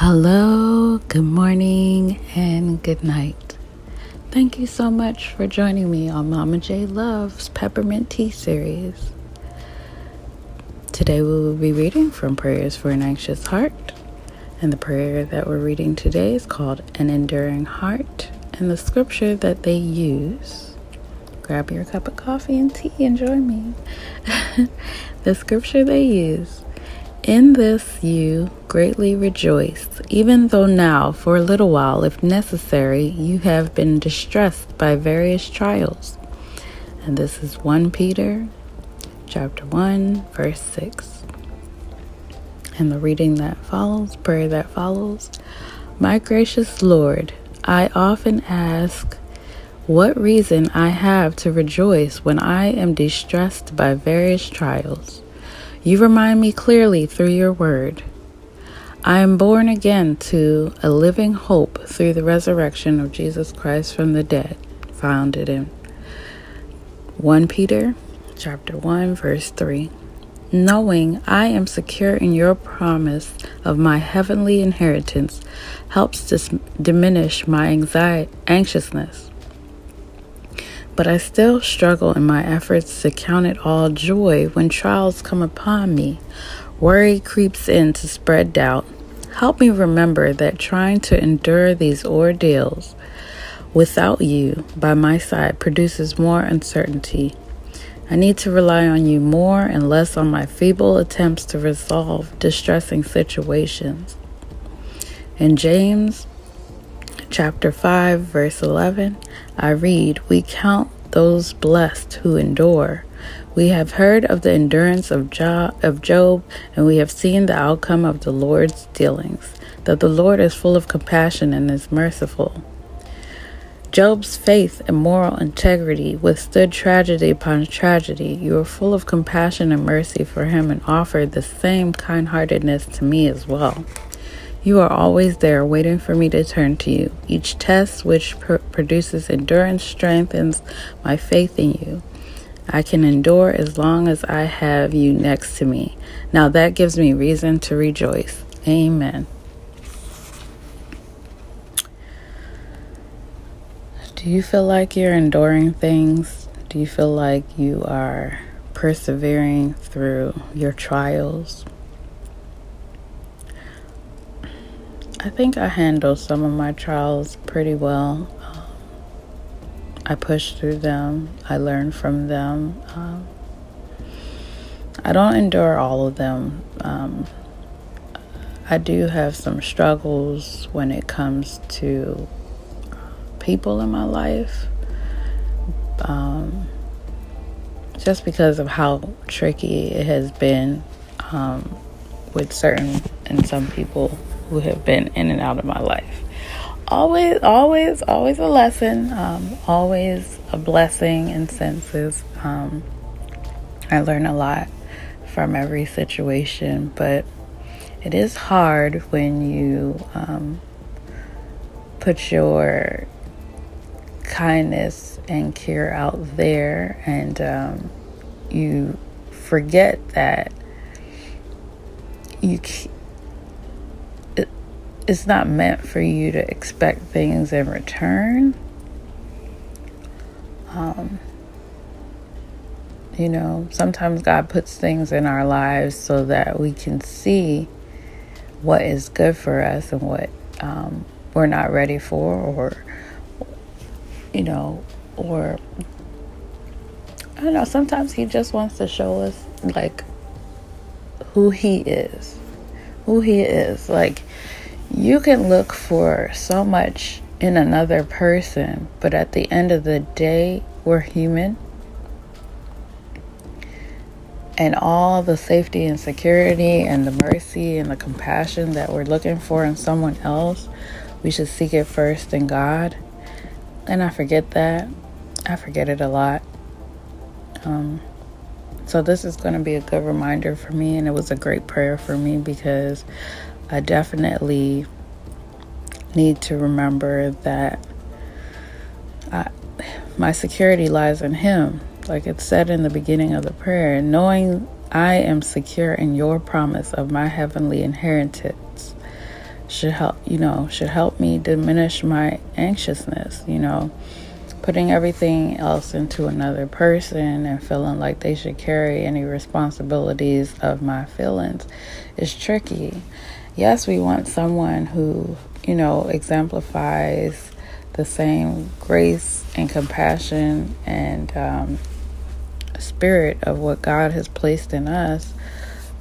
Hello, good morning, and good night. Thank you so much for joining me on Mama J Love's Peppermint Tea series. Today we will be reading from Prayers for an Anxious Heart, and the prayer that we're reading today is called An Enduring Heart, and the scripture that they use. Grab your cup of coffee and tea and join me. the scripture they use in this you greatly rejoice, even though now, for a little while, if necessary, you have been distressed by various trials. And this is 1 Peter chapter 1, verse 6. And the reading that follows, prayer that follows. My gracious Lord, I often ask what reason I have to rejoice when I am distressed by various trials. You remind me clearly through your word. I am born again to a living hope through the resurrection of Jesus Christ from the dead, founded in 1 Peter chapter 1 verse 3. Knowing I am secure in your promise of my heavenly inheritance helps diminish my anxiety, anxiousness but I still struggle in my efforts to count it all joy when trials come upon me. Worry creeps in to spread doubt. Help me remember that trying to endure these ordeals without you by my side produces more uncertainty. I need to rely on you more and less on my feeble attempts to resolve distressing situations. In James chapter 5, verse 11, I read, We count those blessed who endure. We have heard of the endurance of Job, and we have seen the outcome of the Lord's dealings, that the Lord is full of compassion and is merciful. Job's faith and moral integrity withstood tragedy upon tragedy. You are full of compassion and mercy for him and offered the same kind heartedness to me as well. You are always there waiting for me to turn to you. Each test which pr- produces endurance strengthens my faith in you. I can endure as long as I have you next to me. Now that gives me reason to rejoice. Amen. Do you feel like you're enduring things? Do you feel like you are persevering through your trials? I think I handled some of my trials pretty well. Um, I pushed through them, I learned from them. Um, I don't endure all of them. Um, I do have some struggles when it comes to people in my life. Um, just because of how tricky it has been um, with certain and some people who have been in and out of my life. Always, always, always a lesson, um, always a blessing in senses. Um, I learn a lot from every situation, but it is hard when you um, put your kindness and care out there and um, you forget that you it's not meant for you to expect things in return. Um, you know, sometimes God puts things in our lives so that we can see what is good for us and what um, we're not ready for, or, you know, or I don't know, sometimes He just wants to show us, like, who He is. Who He is. Like, you can look for so much in another person, but at the end of the day, we're human. And all the safety and security and the mercy and the compassion that we're looking for in someone else, we should seek it first in God. And I forget that. I forget it a lot. Um, so, this is going to be a good reminder for me, and it was a great prayer for me because I definitely need to remember that I, my security lies in Him. Like it said in the beginning of the prayer, knowing I am secure in your promise of my heavenly inheritance. should help, you know, should help me diminish my anxiousness, you know. Putting everything else into another person and feeling like they should carry any responsibilities of my feelings is tricky. Yes, we want someone who, you know, exemplifies the same grace and compassion and um, spirit of what God has placed in us.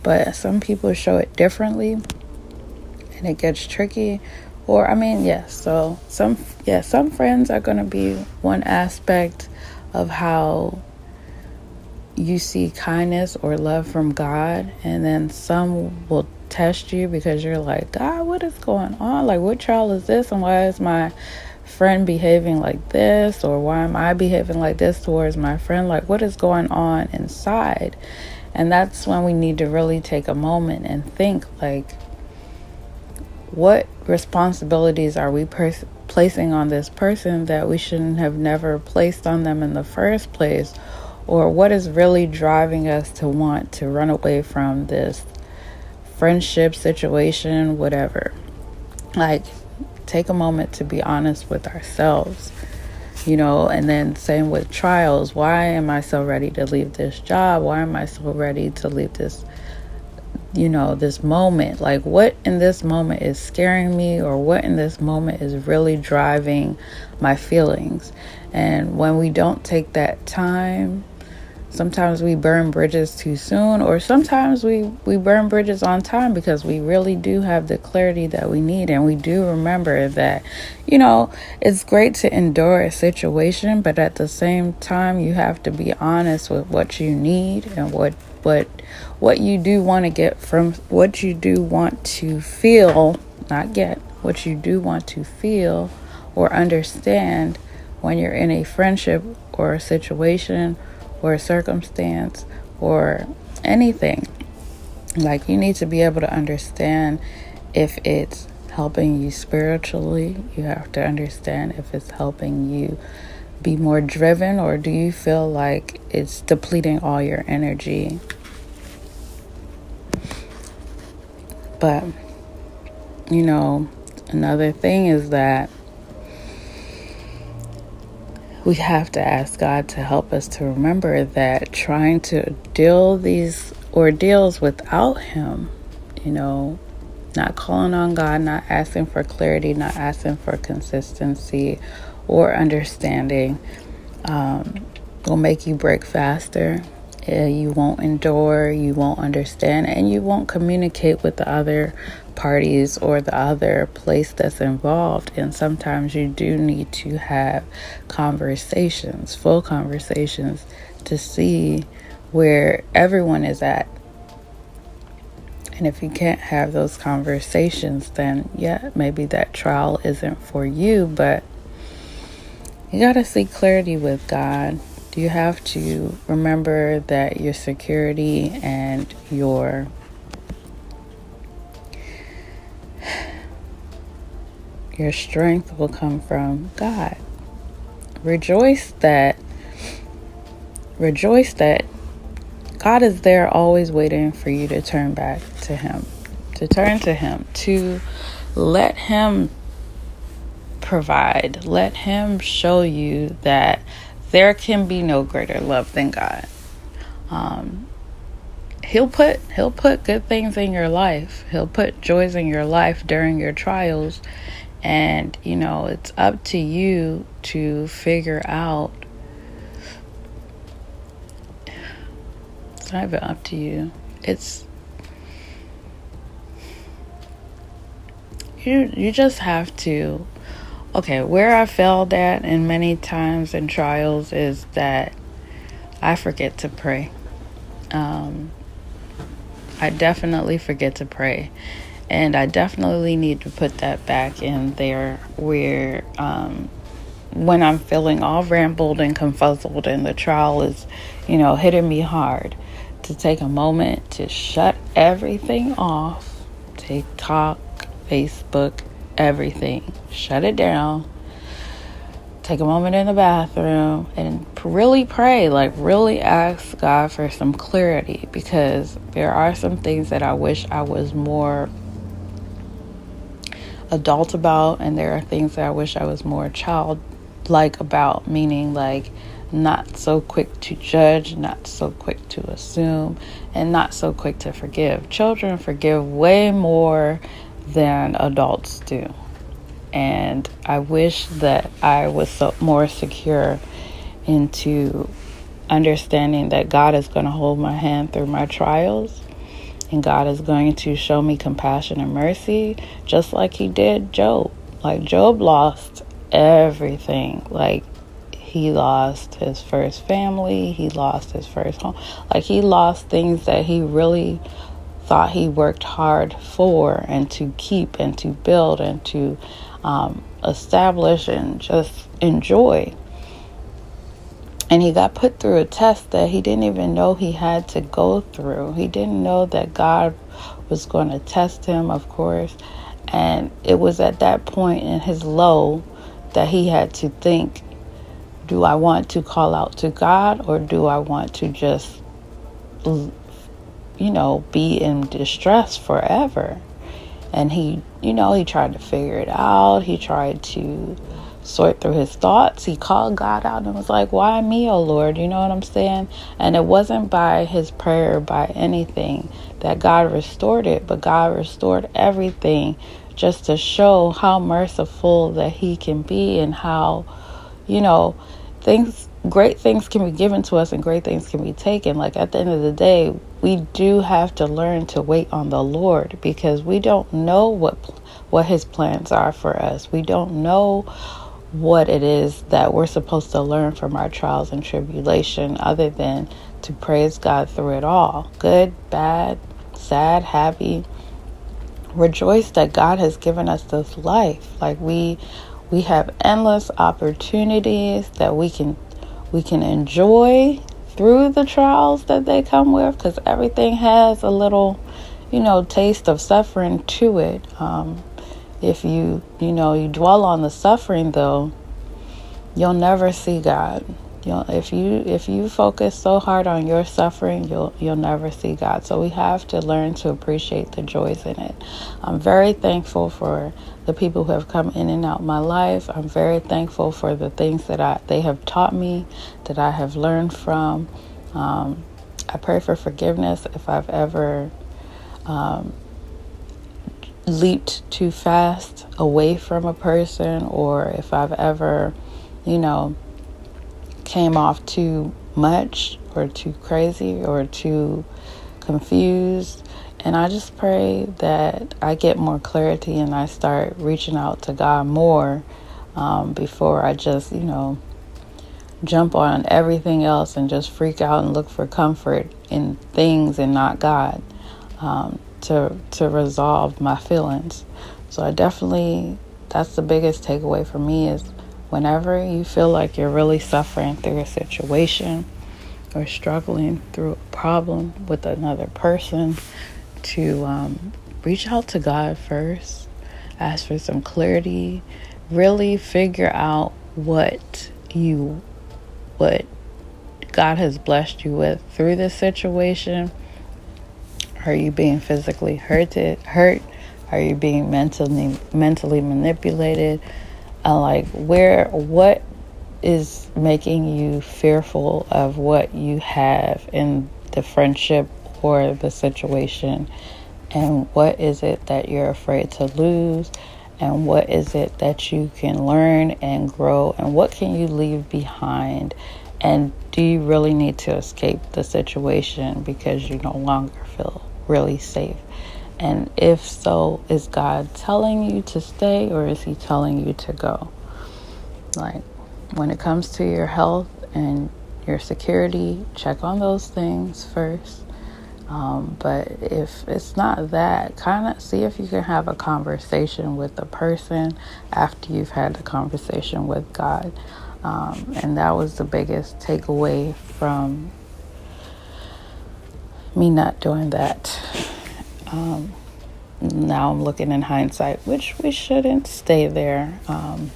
But some people show it differently and it gets tricky. Or, I mean, yes, so some, yeah, some friends are going to be one aspect of how you see kindness or love from God, and then some will test you because you're like, God, what is going on? Like, what trial is this? And why is my friend behaving like this? Or why am I behaving like this towards my friend? Like, what is going on inside? And that's when we need to really take a moment and think, like, what responsibilities are we placing on this person that we shouldn't have never placed on them in the first place? Or what is really driving us to want to run away from this friendship situation, whatever? Like, take a moment to be honest with ourselves you know and then same with trials. Why am i so ready to leave this job? Why am i so ready to leave this you know this moment? Like what in this moment is scaring me or what in this moment is really driving my feelings? And when we don't take that time sometimes we burn bridges too soon or sometimes we we burn bridges on time because we really do have the clarity that we need. And we do remember that you know it's great to endure a situation but at the same time you have to be honest with what you need and what what what you do want to get from what you do want to feel not get what you do want to feel or understand when you're in a friendship or a situation or circumstance or anything. Like, you need to be able to understand if it's helping you spiritually. You have to understand if it's helping you be more driven, or do you feel like it's depleting all your energy? But, you know, another thing is that we have to ask God to help us to remember that trying to deal these ordeals without Him, you know, not calling on God, not asking for clarity, not asking for consistency or understanding, um, will make you break faster. You won't endure, you won't understand, and you won't communicate with the other parties or the other place that's involved. And sometimes you do need to have conversations, full conversations, to see where everyone is at. And if you can't have those conversations, then yeah, maybe that trial isn't for you, but you got to seek clarity with God. You have to remember that your security and your Your strength will come from God. Rejoice that rejoice that God is there always waiting for you to turn back to him. To turn to him, to let him provide. Let him show you that there can be no greater love than God. Um, he'll put he'll put good things in your life. He'll put joys in your life during your trials and, you know, it's up to you to figure out. It's not even up to you. It's. You, you just have to. Okay, where I failed at in many times in trials is that I forget to pray. Um, I definitely forget to pray and I definitely need to put that back in there where um, when I'm feeling all rambled and confuzzled and the trial is, you know, hitting me hard, to take a moment to shut everything off TikTok, Facebook, everything. Shut it down. Take a moment in the bathroom and really pray, like, really ask God for some clarity because there are some things that I wish I was more adult about, and there are things that I wish I was more childlike about, meaning like not so quick to judge, not so quick to assume, and not so quick to forgive. Children forgive way more than adults do. And I wish that I was so more secure into understanding that God is going to hold my hand through my trials and God is going to show me compassion and mercy just like he did Job. Like Job lost everything. Like he lost his first family, he lost his first home. Like he lost things that he really thought he worked hard for and to keep and to build and to um, establish and just enjoy. And he got put through a test that he didn't even know he had to go through. He didn't know that God was going to test him, of course. And it was at that point in his low that he had to think do I want to call out to God or do I want to just, you know, be in distress forever? And he, you know, he tried to figure it out. He tried to sort through his thoughts. He called God out and was like, Why me, oh Lord? You know what I'm saying? And it wasn't by his prayer, by anything, that God restored it, but God restored everything just to show how merciful that he can be and how, you know, things great things can be given to us and great things can be taken. Like at the end of the day, we do have to learn to wait on the Lord because we don't know what what his plans are for us. We don't know what it is that we're supposed to learn from our trials and tribulation other than to praise God through it all good, bad, sad, happy. Rejoice that God has given us this life. Like we we have endless opportunities that we can we can enjoy through the trials that they come with because everything has a little you know taste of suffering to it um, if you you know you dwell on the suffering though you'll never see god. You'll, if you if you focus so hard on your suffering you'll you'll never see god. So we have to learn to appreciate the joys in it. I'm very thankful for the people who have come in and out my life. I'm very thankful for the things that i they have taught me that i have learned from. Um, i pray for forgiveness if i've ever um, leaped too fast away from a person or if I've ever, you know, came off too much or too crazy or too confused. And I just pray that I get more clarity and I start reaching out to God more um, before I just, you know, jump on everything else and just freak out and look for comfort in things and not God. Um, to to resolve my feelings. So I definitely that's the biggest takeaway for me is whenever you feel like you're really suffering through a situation or struggling through a problem with another person to um, reach out to God first, ask for some clarity, really figure out what you what God has blessed you with through this situation are you being physically hurted, hurt? Are you being mentally mentally manipulated? Like where what is making you fearful of what you have in the friendship or the situation? And what is it that you're afraid to lose? And what is it that you can learn and grow? And what can you leave behind? And do you really need to escape the situation because you no longer feel really safe? And if so, is God telling you to stay or is He telling you to go? Like, when it comes to your health and your security, check on those things first. Um, but if it's not that, kind of see if you can have a conversation with the person after you've had the conversation with God. Um, and that was the biggest takeaway from me not doing that. Um, now I'm looking in hindsight, which we shouldn't stay there. Um,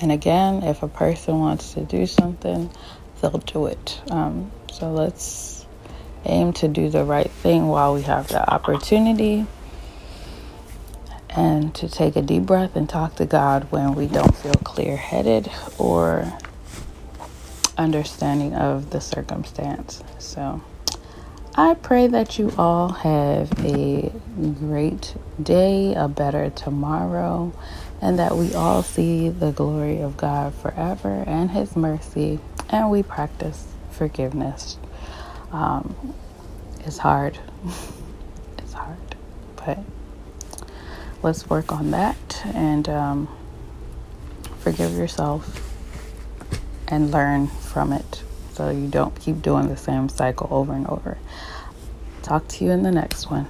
and again, if a person wants to do something, they'll do it. Um, so let's aim to do the right thing while we have the opportunity. and to take a deep breath and talk to God when we don't feel clear headed or understanding of the circumstance. So I pray that you all have a great day, a better tomorrow, and that we all see the glory of God forever and His mercy, and we practice forgiveness. Um, it's hard. it's hard, but let's work on that and um, forgive yourself and learn from it so you don't keep doing the same cycle over and over. Talk to you in the next one.